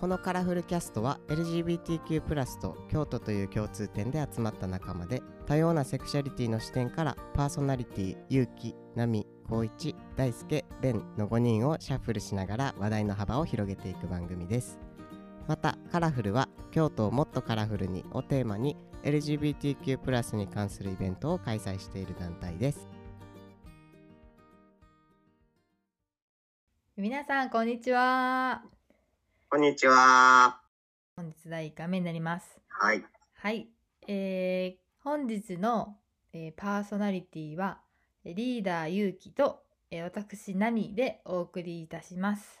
このカラフルキャストは LGBTQ+ と京都という共通点で集まった仲間で多様なセクシャリティの視点からパーソナリティゆうきなみこういち大輔ベンの5人をシャッフルしながら話題の幅を広げていく番組です。またカラフルは京都をもっとカラフルにをテーマに LGBTQ+ に関するイベントを開催している団体です。皆さんこんにちは。こんにちは。本日第1回目になりますはい。はいえー、本日の、えーパーソナリティはえーリーダーゆうきと、えー私ナミでお送りいたします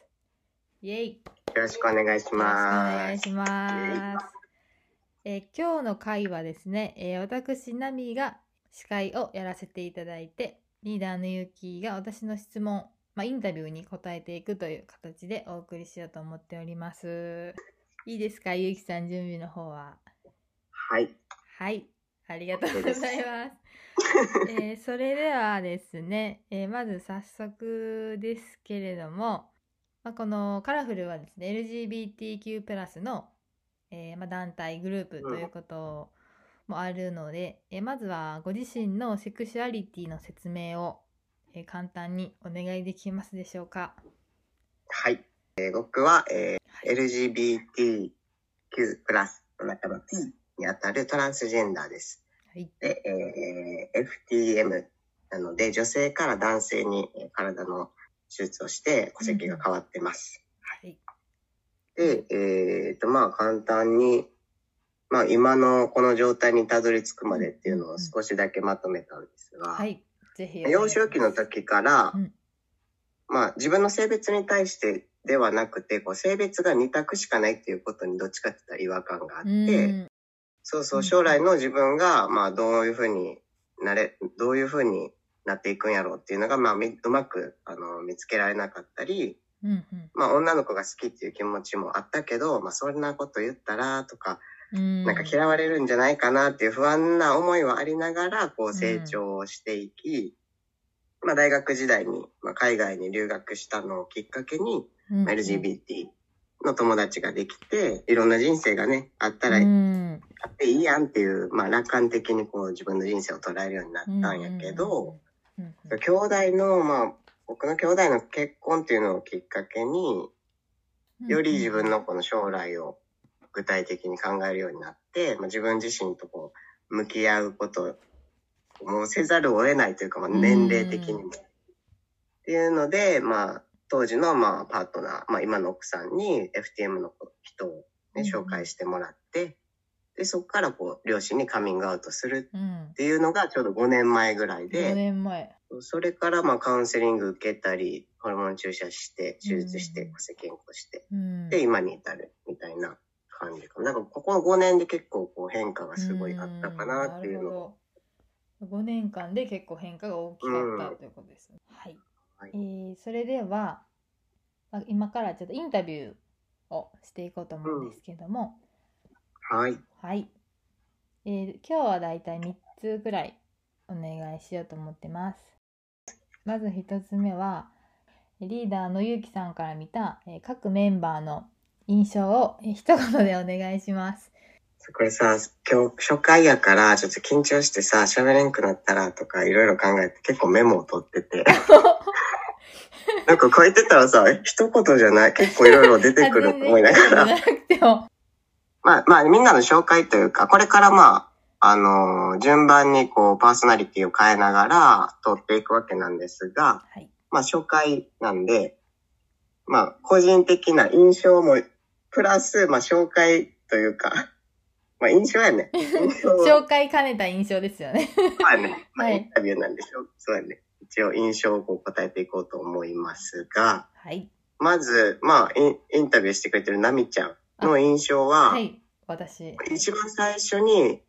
イエイよよろしくお願いしろしくお願ます。いしますえー今日の回はですね、えー私ナミが司会をやらせていただいてリーダーのゆうきが私の質問まあ、インタビューに答えていくという形でお送りしようと思っております。いいですか、ゆうきさん、準備の方は。はい。はい、ありがとうございます。えーそれではですね、えーまず早速ですけれども、まあ、このカラフルはですね、LGBTQ+, の、えーまあ、団体グループということもあるので、えーまずはご自身のセクシュアリティの説明を、えー簡単にお願いできますでしょうか？はい。えー僕は、えはいー LGBTQ+, の中の T にあたるトランスジェンダーです。はい。で、えー FTM なので、女性から男性にえー体の手術をして戸籍が変わってます。はい。で、えっと、まあ簡単に、まあ今のこの状態にたどり着くまでっていうのを少しだけまとめたんですが、はい。ぜひ。幼少期の時から、うん。まあ自分の性別に対してではなくて、こう性別が二択しかないっていうことにどっちかって言ったら違和感があって、うん。そうそうう、将来の自分が、まあどういうふうになれ、どういうふうになっていくんやろうっていうのが、まあみうまく、あの、見つけられなかったり、うんうん。まあ女の子が好きっていう気持ちもあったけど、まあそんなこと言ったらとか、うんなんか嫌われるんじゃないかなっていう不安な思いはありながら、こう成長をしていき、まあ大学時代に、まあ、海外に留学したのをきっかけに、うんまあ LGBT の友達ができて、いろんな人生がね、あったら、あうん。っていいやんっていう、まあ楽観的にこう自分の人生を捉えるようになったんやけど、、うんうん。うん兄弟の、まあ、僕の兄弟の結婚っていうのをきっかけに、より自分のこの将来を具体的に考えるようになって、まあ、自分自身とこう向き合うこともうせざるを得ないというか、まあ、うん。年齢的にも。っていうので、まあ、当時のまあパートナー、まあ、今の奥さんに FTM の人を、ね、うん。紹介してもらって、でそこからこう両親にカミングアウトするうんっていうのがちょうど5年前ぐらい5で、年前。それからまあカウンセリング受けたり、ホルモン注射して、手術して、うん。戸籍変更して、うん。で、今に至るみたいな感じかな。なんかここの5年で結構こう変化がすごいあったかなっていうのを。んなるほど5年間で結構変化が大きかったということですね。はい。はいえーそれでは、まあ今からちょっとインタビューをしていこうと思うんですけども、はい。はい。えー今日はだいたい3つぐらいお願いしようと思ってます。まず1つ目は、リーダーのゆうきさんから見た、えー各メンバーの印象を、えー一言でお願いします。これさ、今日初回やからちょっと緊張してさ、喋れんくなったらとかいろいろ考えて結構メモを取ってて。なんか書いてたらさ、え一言じゃない結構いろいろ出てくると思いながら。まあ、まあ、みんなの紹介というか、これからまあ、あのー順番にこう、パーソナリティを変えながら通っていくわけなんですが、はい。まあ、紹介なんで、まあ、個人的な印象も、プラス、まあ、紹介というか、まあ、印象やね。紹介兼ねた印象ですよね。はね、まあ、はいインタビューなんでしょう。そうやね。一応、印象をこう答えていこうと思いますが、はい。まず、まあ、インインタビューしてくれてるナミちゃんの印象は、はい。私。一番最初に、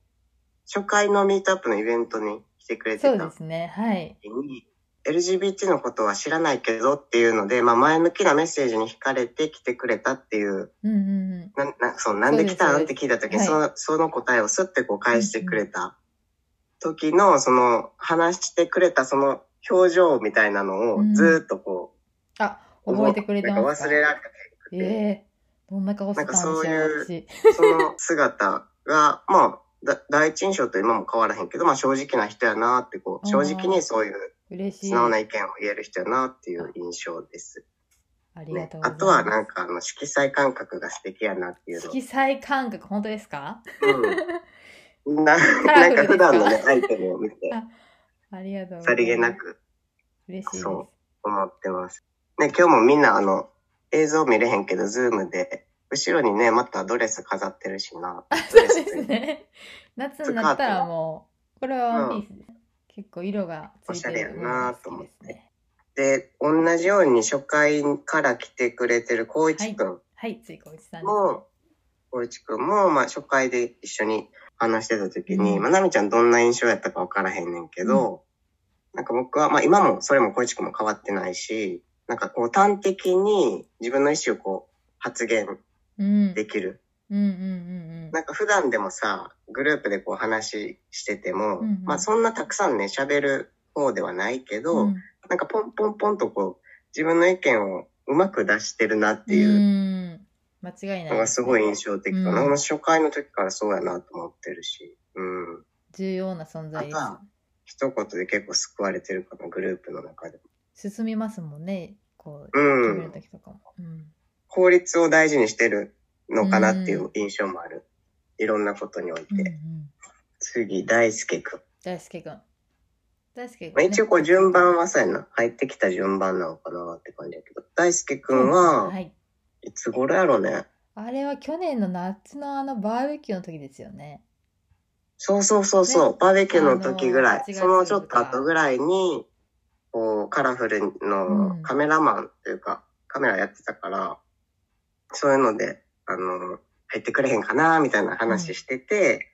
初回のミートアップのイベントに来てくれてそうたですね。はい。時に、LGBT のことは知らないけどっていうので、まあ前向きなメッセージに惹かれて来てくれたっていう、うんうんうん。な、な、そう、なんで来たのって聞いた時に、そその、その答えをスッてこう返してくれた時の、その、話してくれたその表情みたいなのをうん。ずーっとこあ、う、覚えてくれてます忘れられなくて、ええどんな顔してたんでかそういう私。その姿が、まあ、だ第一印象と今も変わらへんけど、まあ正直な人やなって、こう、正直にそういう嬉しい。素直な意見を言える人やなっていう印象です。ありがねとう、ございます。あとはなんかあの色彩感覚が素敵やなっていうの。色彩感覚本当ですか？うん。ななんか普段のね、アイテムを見て、ありがとうございます。さりげなく嬉しいそ思ってます。ね、今日もみんなあの、映像見れへんけど、ズームで、後ろにね、またドレス飾ってるしな。そうですね。夏になったらもうこれはワンピースです、結構色がついておしゃれやるなと思って好きですね。で、同じように初回から来てくれてる光一くん。はい。ついこいちさんも、光一くんも、まあ初回で一緒に話してた時に、うん。まあなみちゃんどんな印象やったか分からへんねんけど、なんか僕は、まあ今もそれも光一くんも変わってないし、なんかこう端的に自分の意思をこう発言うん。できる。うんうんうんなんか普段でもさ、グループでこう話してても、うんうん。まあそんなたくさんね、喋る方ではないけど、うん。なんかポンポンポンとこう、自分の意見をうまく出してるなっていううん。間違いない。のがすごい印象的かな。うん。初回の時からそうやなと思ってるし、うん。重要な存在です。一言で結構救われてるかな、グループの中でも。進みますもんね。こううん。決める時とかも、うん。効率を大事にしてるのかなっていう印象もある。いろんなことにおいて。うんうん、次、大輔くん。大輔くん大輔くん、まあ、一応こう順番はそうやな。入ってきた順番なのかなって感じだけど。大輔くんは、はいいつ頃やろうね。あれは去年の夏のあのバーベキューの時ですよね。そうそうそうそう、ねバーベキューの時ぐらい、あの8月そのちょっと後ぐらいに、こう、カラフルうのんカメラマンというか、カメラやってたから、そういうので、あの、入ってくれへんかな、みたいな話してて、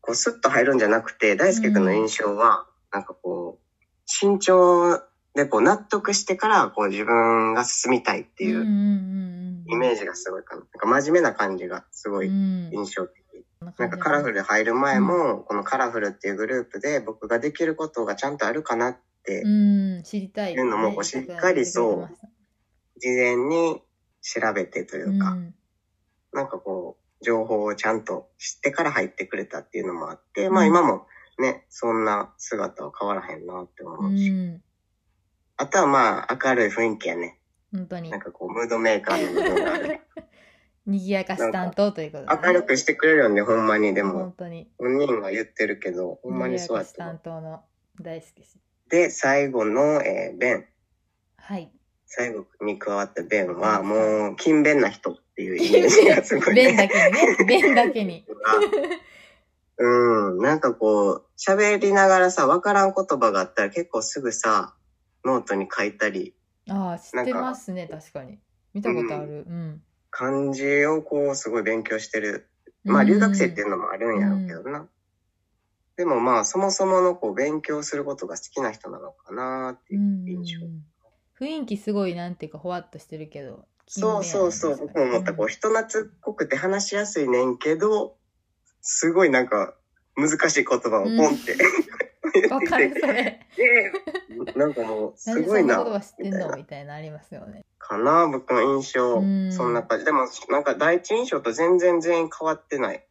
こう、スッと入るんじゃなくて、大輔くんの印象は、なんかこう、慎重でこう、納得してから、こう、自分が進みたいっていうイメージがすごいかな。なんか真面目な感じがすごいうん。印象的。ななんかカラフルで入る前も、このカラフルっていうグループで僕ができることがちゃんとあるかなって、うん、知りたい、いうのもこうしっかりそう事前に調べてというか、うんなんかこう、情報をちゃんと知ってから入ってくれたっていうのもあって、まあうん今もね、そんな姿は変わらへんなって思ううし。ん、あとはまあ明るい雰囲気やね。本当になんかこう、ムードメーカーの部分がある。賑やかし担当ということで、明るくしてくれるよね、ほんまに。でも本、当に本人が言ってるけど、ほんまにそうや賑やかしって担当の大好きですで、最後の、えーベン。はい最後に加わったベンは、もう、勤勉な人っていうイメージがすごい、弁だけにね。ベンだけに。うん、なんかこう、喋りながらさ、わからん言葉があったら結構すぐさ、ノートに書いたり、ああ知ってますね確かに。見たことある。うん、漢字をこう、すごい勉強してる。まあ、留学生っていうのもあるんやろうけどな。でもまあ、そもそものこう、勉強することが好きな人なのかなっていう印象。雰囲気すごいなんていうかほわっとしてるけどそうそうそう、僕も思った。こう、人懐っこくて話しやすいねんけど、すごいなんか、難しい言葉をポンって、わかるそれ。でなんかもう、す何ごいな。そんな知ってんみたいな。のみたいなありますよね。かな、僕の印象。うん。そんな感じ。でも、なんか第一印象と全然全員変わってない。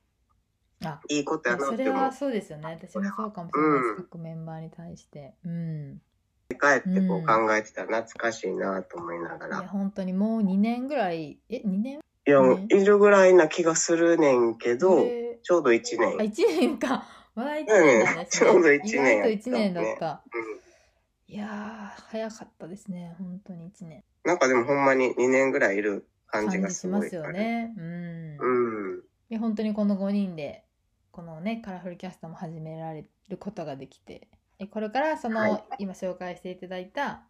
あいいことやなそって思う。れは。そうですよね。私もそうかもしれないです、うん。各メンバーに対して。うん返ってこううん。考えてたら懐かしいなと思いながいやら。本当にもう2年ぐらい？え2年？いや、もうねいるぐらいな気がするねんけど、えちょうど1ーあ年。1年か。まだ1年なんですね、うんちょうど一年やった意外と1年だった、うん。いやー早かったですね本当に1年。なんかでもほんまに2年ぐらいいる感じ感がじします。よね。うん、うん。で本当にこの5人でこのねカラフルキャストも始められることができて。えこれからその、はい。今紹介していただいた、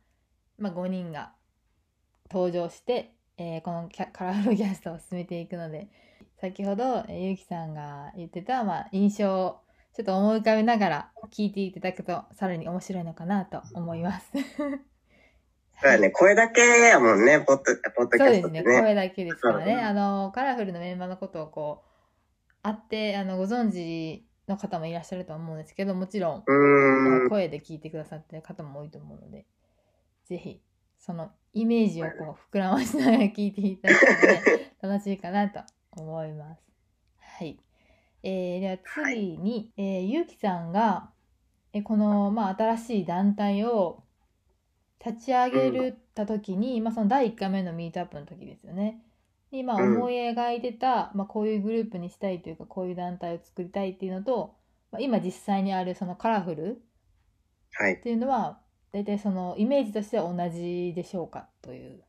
まあ、5人が登場して、えーこのカラフルキャストを進めていくので先ほど、えーゆうきさんが言ってた、まあ、印象をちょっと思い浮かべながら聞いていただくとさらに面白いのかなと思います。だね、声だけやもんね、ポッドポッドキそうですねャストってね。声だけですからね、うんあのカラフルのメンバーのことをこう会ってあのご存知の方もいらっしゃると思うんですけどもちろん。声で聞いてくださってる方も多いと思うのでぜひそのイメージをこう膨らましながら聞いていただくので 楽しいかなと思います。はい。えー、では次に、えー、ゆうきさんが、えーこの、まあ、新しい団体を立ち上げるた時に、まあ、その第1回目のミートアップの時ですよね。に、まあ、うん思い描いてた、まあ、こういうグループにしたいというか、こういう団体を作りたいっていうのと、まあ、今実際にあるそのカラフルはいっ。ていうのは大体そのイメージとしては同じでしょうかという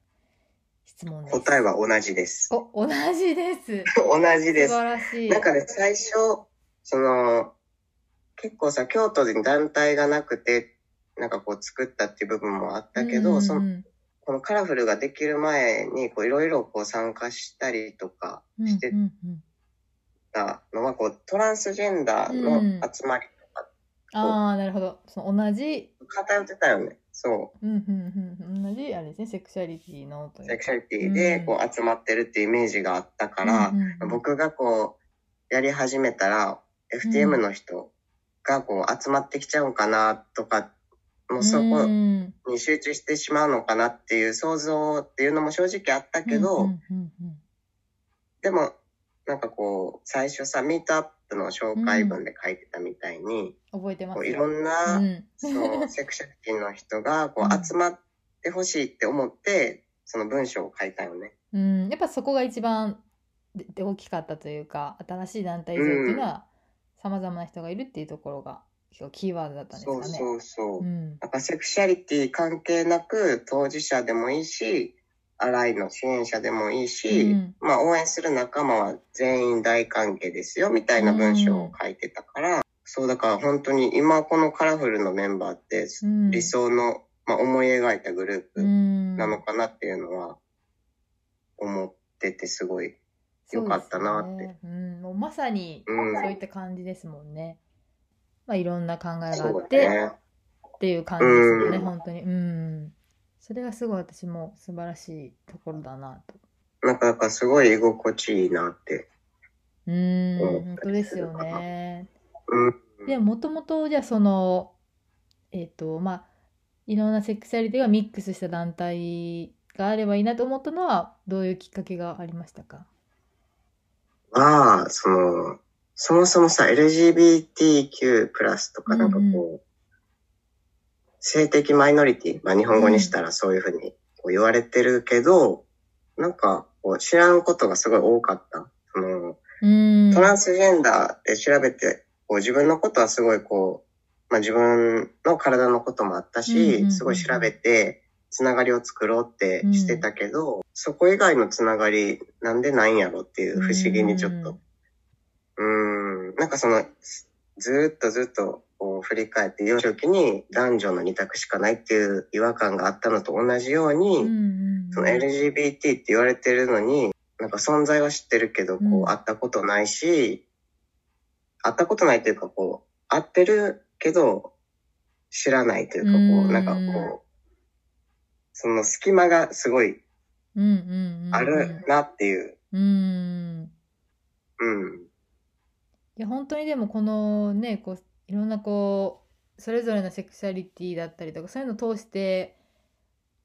質問です。答えは同じです。お同じです。同じです。素晴らしい。なんかね、最初、その、結構さ、京都に団体がなくて、なんかこう作ったっていう部分もあったけど、うんそのこのカラフルができる前に、こういろいろこう参加したりとかしてたのは、こうトランスジェンダーの集まりとかああなるほど。その同じ、偏ってたよね。そう。んうんうんうん、同じあれですね。セクシャリティのセクシャリティでこう集まってるっていうイメージがあったから、僕がこう、やり始めたら、FTM の人がこう集まってきちゃうかなとか、もうそこうん。に集中してしまうのかなっていう想像っていうのも正直あったけど、でも、なんかこう、最初さ、ミートアップの紹介文で書いてたみたいに、覚えてますいろんな、うん。そう、セクシャリティの人がこう集まってほしいって思って、その文章を書いたよね。うん、やっぱそこが一番でで大きかったというか新しい団体像っていうのはさまざまな人がいるっていうところがキーワードだったんですかね。そうそうそう。うん。なんかセクシャリティ関係なく当事者でもいいし、新井の支援者でもいいし、うん。まあ応援する仲間は全員大歓迎ですよみたいな文章を書いてたから、そうだから本当に今このカラフルのメンバーってうん理想の、まあ、思い描いたグルーうプん。なのかなっていうのは思っててすごいよかったなって。そうね。うん、もうまさにうん。そういった感じですもんね。まあいろんな考えがあって、だね。っていう感じですよね、うん本当に。うん。それがすごい私も素晴らしいところだなと。なんかだからすごい居心地いいなって。うん、うん本当ですよね。うん。でももともとじゃあそのえっ、とまあいろんなセクシャリティがミックスした団体があればいいなと思ったのはどういうきっかけがありましたか？は、その、そもそもさ、LGBTQ+, とかなんかこう、うん性的マイノリティ、まあ日本語にしたらそういうふうにこう言われてるけど、なんかこう知らんことがすごい多かった。その、うん。トランスジェンダーで調べて、こう自分のことはすごいこう、まあ自分の体のこともあったうんうんうんうし、ん。すごい調べて、つながりを作ろうってしてたけど、そこ以外のつながりなんでないんやろっていう不思議にちょっと、うーん、なんかその、ずーっとずっとこう振り返って幼少期に男女の二択しかないっていう違和感があったのと同じように、うんうんうん。その LGBT って言われてるのに、なんか存在は知ってるけど、こう会ったことないし、会ったことないというか、こう、会ってるけど、知らないというか、こうんう、なんかこう、その隙間がすごいあるなっていう、うん。うん、いや本当にでもこのねこういろんなこうそれぞれのセクシャリティだったりとかそういうのを通して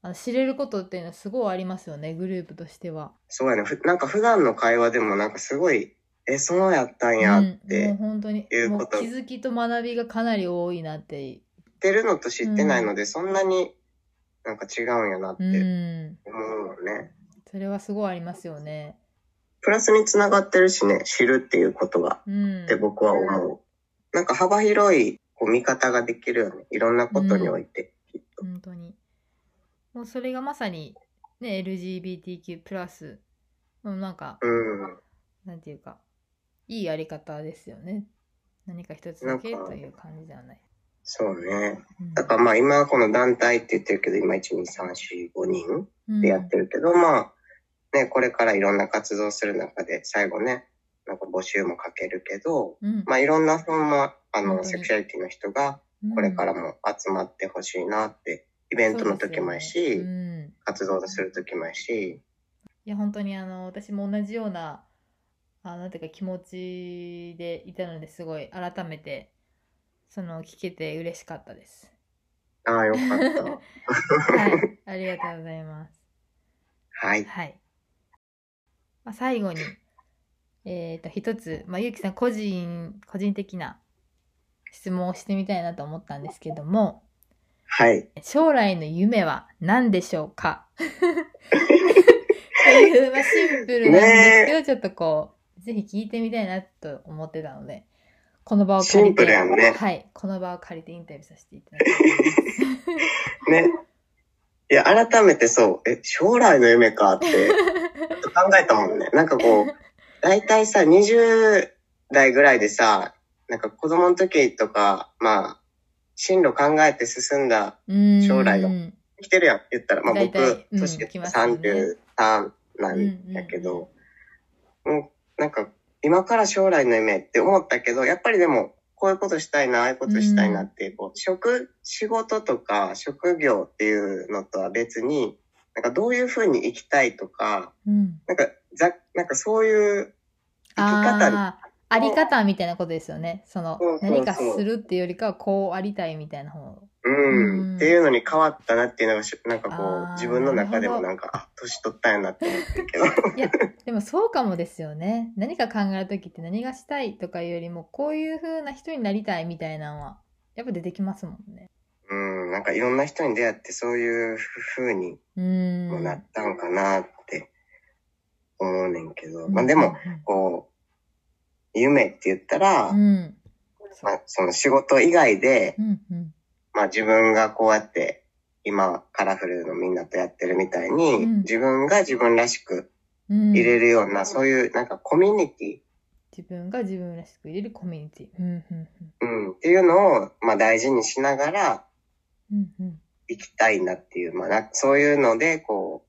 あの知れることっていうのはすごいありますよねグループとしては。そうやね。ふなんか普段の会話でもなんかすごい、え、そうやったんやっうん、もうて、本当にいうこと気づきと学びがかなり多いなって。知ってるのと知ってないので、そんなになんか違うんやなってう思ん、うのね。それはすごいありますよね。プラスにつながってるしね、知るっていうことが。うんって僕は思う。なんか幅広いこう見方ができるよね。いろんなことにおいて。きっと本当に。もうそれがまさに、ね、LGBTQ+, もうなんか、うん。なんていうか、いいやり方ですよね。何か一つだけという感じではない。そうね。うんだからまあ今この団体って言ってるけど、今1、2、3、4、5人でやってるけど、まあ、ね、これからいろんな活動する中で最後ね、なんか募集もかけるけど、うんまあいろんなそんな、あの、セクシャリティの人がこれからも集まってほしいなって、イベントの時もやし、ねうん活動する時もやし、いや本当にあの私も同じようなあなんていうか気持ちでいたのですごい改めてその聞けて嬉しかったです。ああ、よかった。はい、ありがとうございます。はい。はい。まあ、最後に、えっ、と、一つ、まあ、ゆうきさん個人、個人的な質問をしてみたいなと思ったんですけども、はい。将来の夢は何でしょうか？という、まあ、シンプルなんですけど、ちょっとこう、ぜひ聞いてみたいなと思ってたので、この場を借りて、ねはい、この場を借りてインタビューさせていただきます。ね。いや、改めてそう、え、将来の夢かって、考えたもんね。なんかこう、大体さ、20代ぐらいでさ、なんか子供の時とか、まあ、進路考えて進んだ、うん将来の来てるやん、言ったら。まあ大僕年来ますよね33なんやけど、もうなんか、今から将来の夢って思ったけど、やっぱりでも、こういうことしたいな、ああいうことしたいなっていう、こう、職、仕事とか職業っていうのとは別に、なんかどういうふうに生きたいとか、うん、なんか、ざ、なんかそういう生き方に、あり方みたいなことですよね。そのそうそうそう何かするっていうよりかはこうありたいみたいな方。うん、うんっていうのに変わったなっていうのがし、なんかこう、自分の中でもなんか、あ、年取ったんやなって思ってるけど。いやでもそうかもですよね。何か考える時って何がしたいとかいうよりもこういう風な人になりたいみたいなのはやっぱ出てきますもんね。うん、なんかいろんな人に出会ってそういう風にうーん。もなったんかなって思うねんけど、うんまあでも、、こう、夢って言ったら、うんうん。まあその仕事以外で、うんうんまあ自分がこうやって、今カラフルのみんなとやってるみたいに、うん自分が自分らしくうん。入れるような、そういうなんかコミュニテ自分が自分らしく入れるコミュニティ。うんうんィ、うん、っていうのを、まあ大事にしながらうんうんうん生きたいなっていう、まあなそういうので、こう、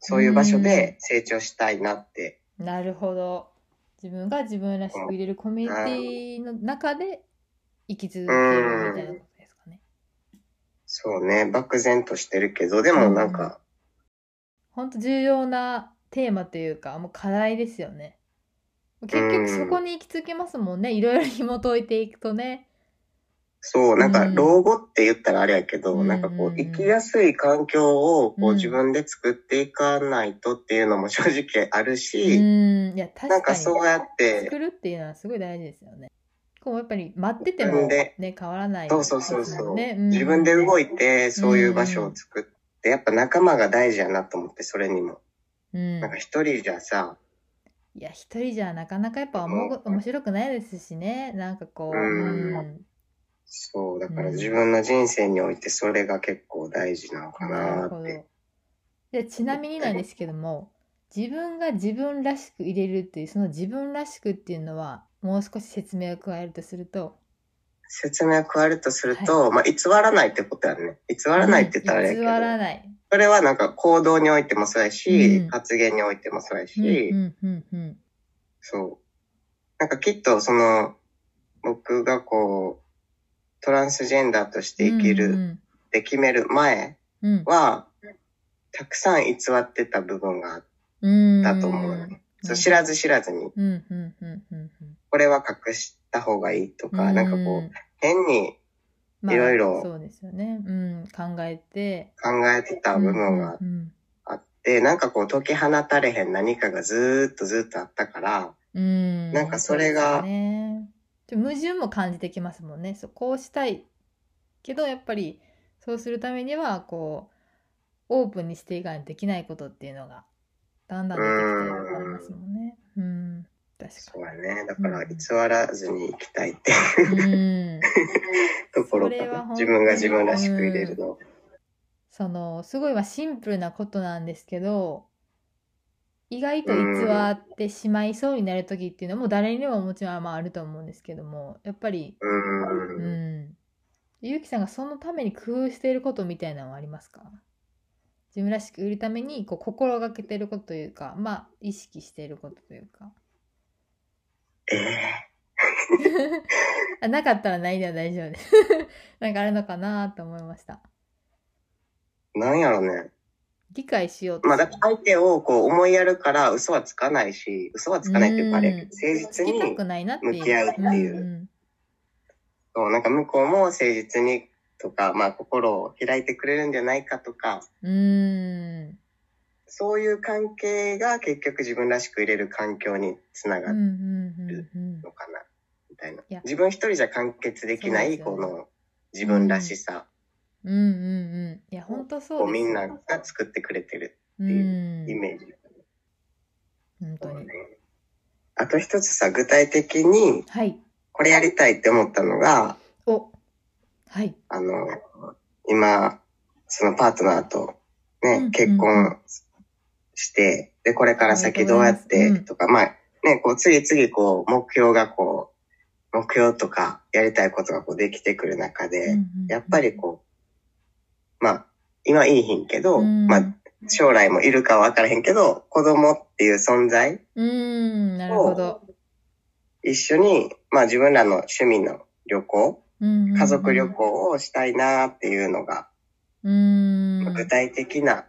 そういう場所で成長したいなって、なるほど。自分が自分らしく入れるコミュニティの中で生き続けるみたいなことですかね。そうね、漠然としてるけど、でもなんか、本当重要なテーマというか、もう課題ですよね。結局そこに行き着きますもんね。いろいろ紐解いていくとね。そう、なんかうん老後って言ったらあれやけど、うんなんかこう、生きやすい環境をこうんう自分で作っていかないとっていうのも正直あるうし、ん。いや、確かに。なんかそうやって作、るっていうのはすごい大事ですよね。こうやっぱり待っててもね、変わらないそうそうそうそう、もんね。自分で動いいてそういう場所を作って、やっぱ仲間が大事やなと思って、それにも。うんなんか一人じゃさ、いや、一人じゃなかなかやっぱ面白くないですしね。なんかこう、うんうんそう、だからうん自分の人生においてそれが結構大事なのかなって。。で、ちなみになんですけども、自分が自分らしく入れるっていう、その自分らしくっていうのは、もう少し説明を加えるとすると、説明を加えるとすると、まあ、偽らないってことやね。偽らないって言ったらあれやけ偽ど、らない。それはなんか行動においてもそうやし、うん発言においてもそうやし、うんうんうんうんそう。なんかきっとその、僕がこう、トランスジェンダーとして生きるうんって決める前うん。は、たくさん偽ってた部分があっうんたと思う。そう知らず知らずに、これは隠した方がいいとか、なんかこう、変にまあいろいろそうですよね。うん、考えて。考えてた部分がうんあって、なんかこう解き放たれへん何かがずーっとずっとあったから、なんかそれがちょ矛盾も感じてきますもんね。そうこうしたいけどやっぱりそうするためにはこうオープンにしていかないとできないことっていうのがだんだん出てきてありますもんね。うん、確かそうやね。だからうん偽らずに生きたいってに。うん ところかな。それは本当に自分が自分らしく入れるの。そのすごいまあシンプルなことなんですけど意外と偽ってしまいそうになる時っていうのも誰にももちろんまああると思うんですけどもやっぱり、う。うん。ん、ゆうきさんがそのために工夫していることみたいなのはありますか？自分らしく売るためにこう心がけていることというかまあ意識していることというか。ええ あなかったらないでは大丈夫です。なんかあるのかなと思いました。なんやろね。理解しようとまあ、だから相手をこう思いやるから嘘はつかないし、嘘はつかないっていうかあれ誠実に向き合うっていう。ん。そう、なんか向こうも誠実にとか、まあ心を開いてくれるんじゃないかとか、うん。そういう関係が結局自分らしく入れる環境につながるのかな、みたいな。自分一人じゃ完結できない、この自分らしさうんうんうん。いや本当そうをですみんなが作ってくれてるうん。イメージ。本当に。あと一つさ、具体的にはい。これやりたいって思ったのが、おはい。あの、今、そのパートナーとうんうん。ね、結婚して、で、これから先どうやってとか、まあ、ね、こう、次々こう、目標がこう、目標とか、やりたいことがこう、できてくる中で、やっぱりこう、まあ、今いいひんけど、うん。まあ、将来もいるかは分からへんけど、子供っていう存在、うんなるほど。一緒に、まあ自分らの趣味の旅行、家家族旅行をしたいなっていうのが、うん。具体的な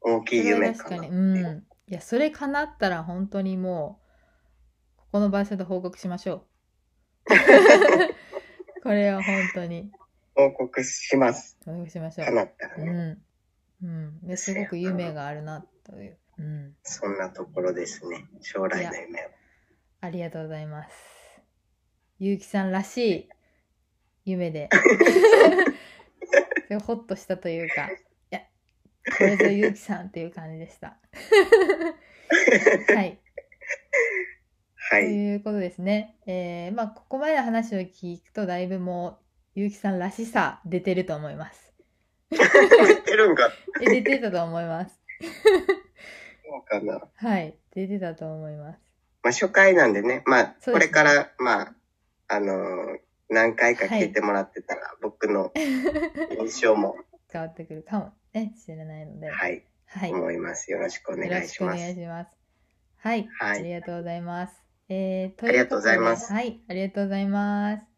大きい夢かな確かに。うん。いやそれ叶ったら本当にもうここの場所で報告しましょう。これは本当に報告します。報告しましょう叶ったらね。うんうんですごく夢があるなといううんそんなところですね。将来の夢を。ありがとうございますゆうきさんらしい夢で ほっとしたというかいやこれぞゆうきさんっていう感じでしたはいとはい。いうことですね。えー、まあ、ここまでの話を聞くと、だいぶもう、ゆうきさんらしさ出てると思います。言ってるんか。え、出てたと思います。そうかな。はい、出てたと思います。まあ初回なんでね。まあ、これから、まあ、あのー何回か聞いてもらってたら、僕の印象も、変わってくるかもね、しれないので。はい、はい。思います。よろしくお願いしますしくお願い。します。はい、はいありがとうございます。えー、とありがとうございますはい、ありがとうございます。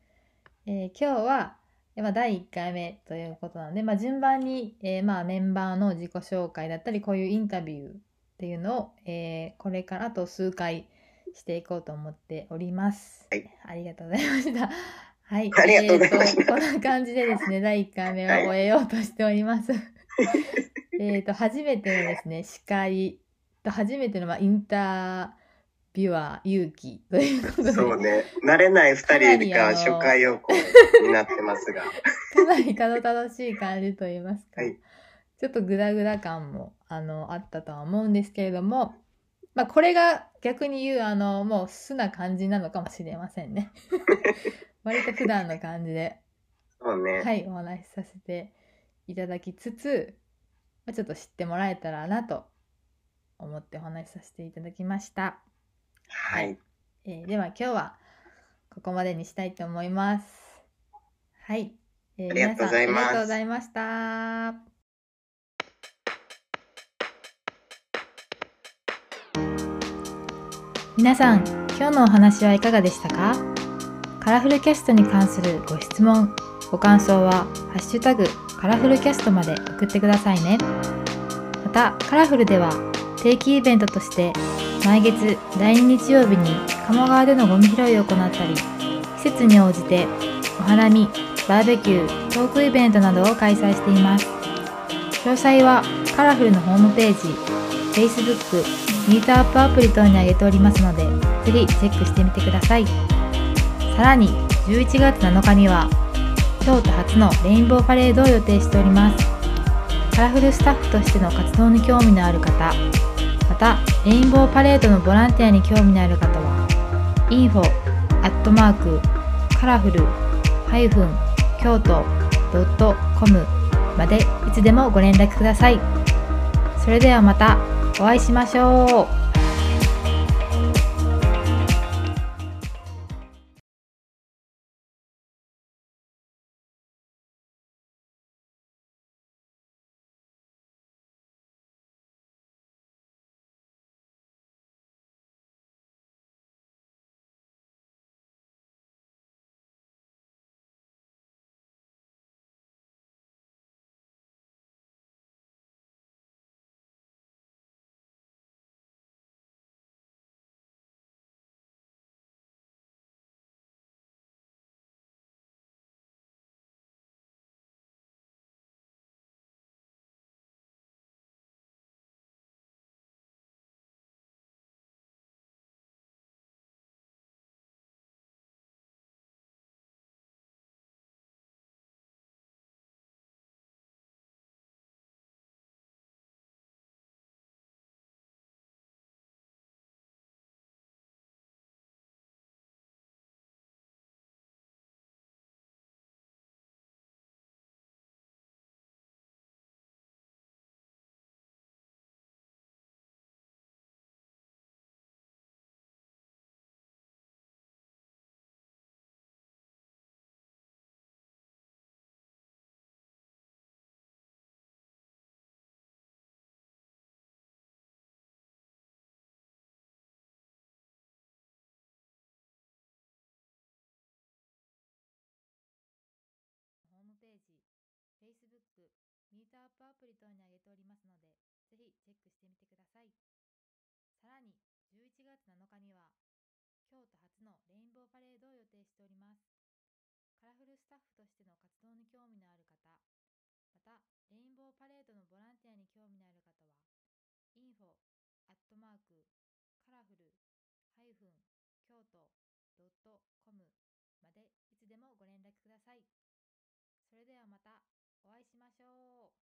えー今日は、えまあ、第1回目ということなので、まあ、順番に、えーまあ、メンバーの自己紹介だったり、こういうインタビューっていうのを、えーこれからあと数回していこうと思っております。はいありがとうございました。はい。ありがとうございましたえーとこんな感じでですね、第1回目を終えようとしております。えっと、初めてのですね、司会と初めてのまあインタビュアー勇気ということで、そうね。慣れない二人が初回をこう、になってますが。かなり角楽しい感じと言いますか、はいちょっとグダグダ感もあのあったとは思うんですけれども、まあ、これが逆に言うあのもう素な感じなのかもしれませんね。割と普段の感じで、そうね。はい、お話しさせていただきつつ、まあ、ちょっと知ってもらえたらなと思ってお話しさせていただきました。はい。えーでは今日はここまでにしたいと思います。はい。えーありがとうございます皆さんありがとうございました。皆さん、今日のお話はいかがでしたか？カラフルキャストに関するご質問、ご感想は、ハッシュタグカラフルキャストまで送ってくださいね。また、カラフルでは定期イベントとして毎月第2日曜日に鴨川でのゴミ拾いを行ったり季節に応じてお花見バーベキュートークイベントなどを開催しています。詳細はカラフルのホームページ Facebook ミートアップアプリ等に上げておりますのでぜひチェックしてみてください。さらに11月7日には京都初のレインボーパレードを予定しております。カラフルスタッフとしての活動に興味のある方また、レインボーパレードのボランティアに興味のある方は、info アットマークカラフルハイフン京都ドットコムまでいつでもご連絡ください。それではまたお会いしましょう。ミートアップアプリ等に上げておりますので、ぜひチェックしてみてください。さらに、11月7日には、京都初のレインボーパレードを予定しております。カラフルスタッフとしての活動に興味のある方、また、レインボーパレードのボランティアに興味のある方は、info アットマークカラフルハイフン京都ドットコムまでいつでもご連絡ください。それではまたお会いしましょう。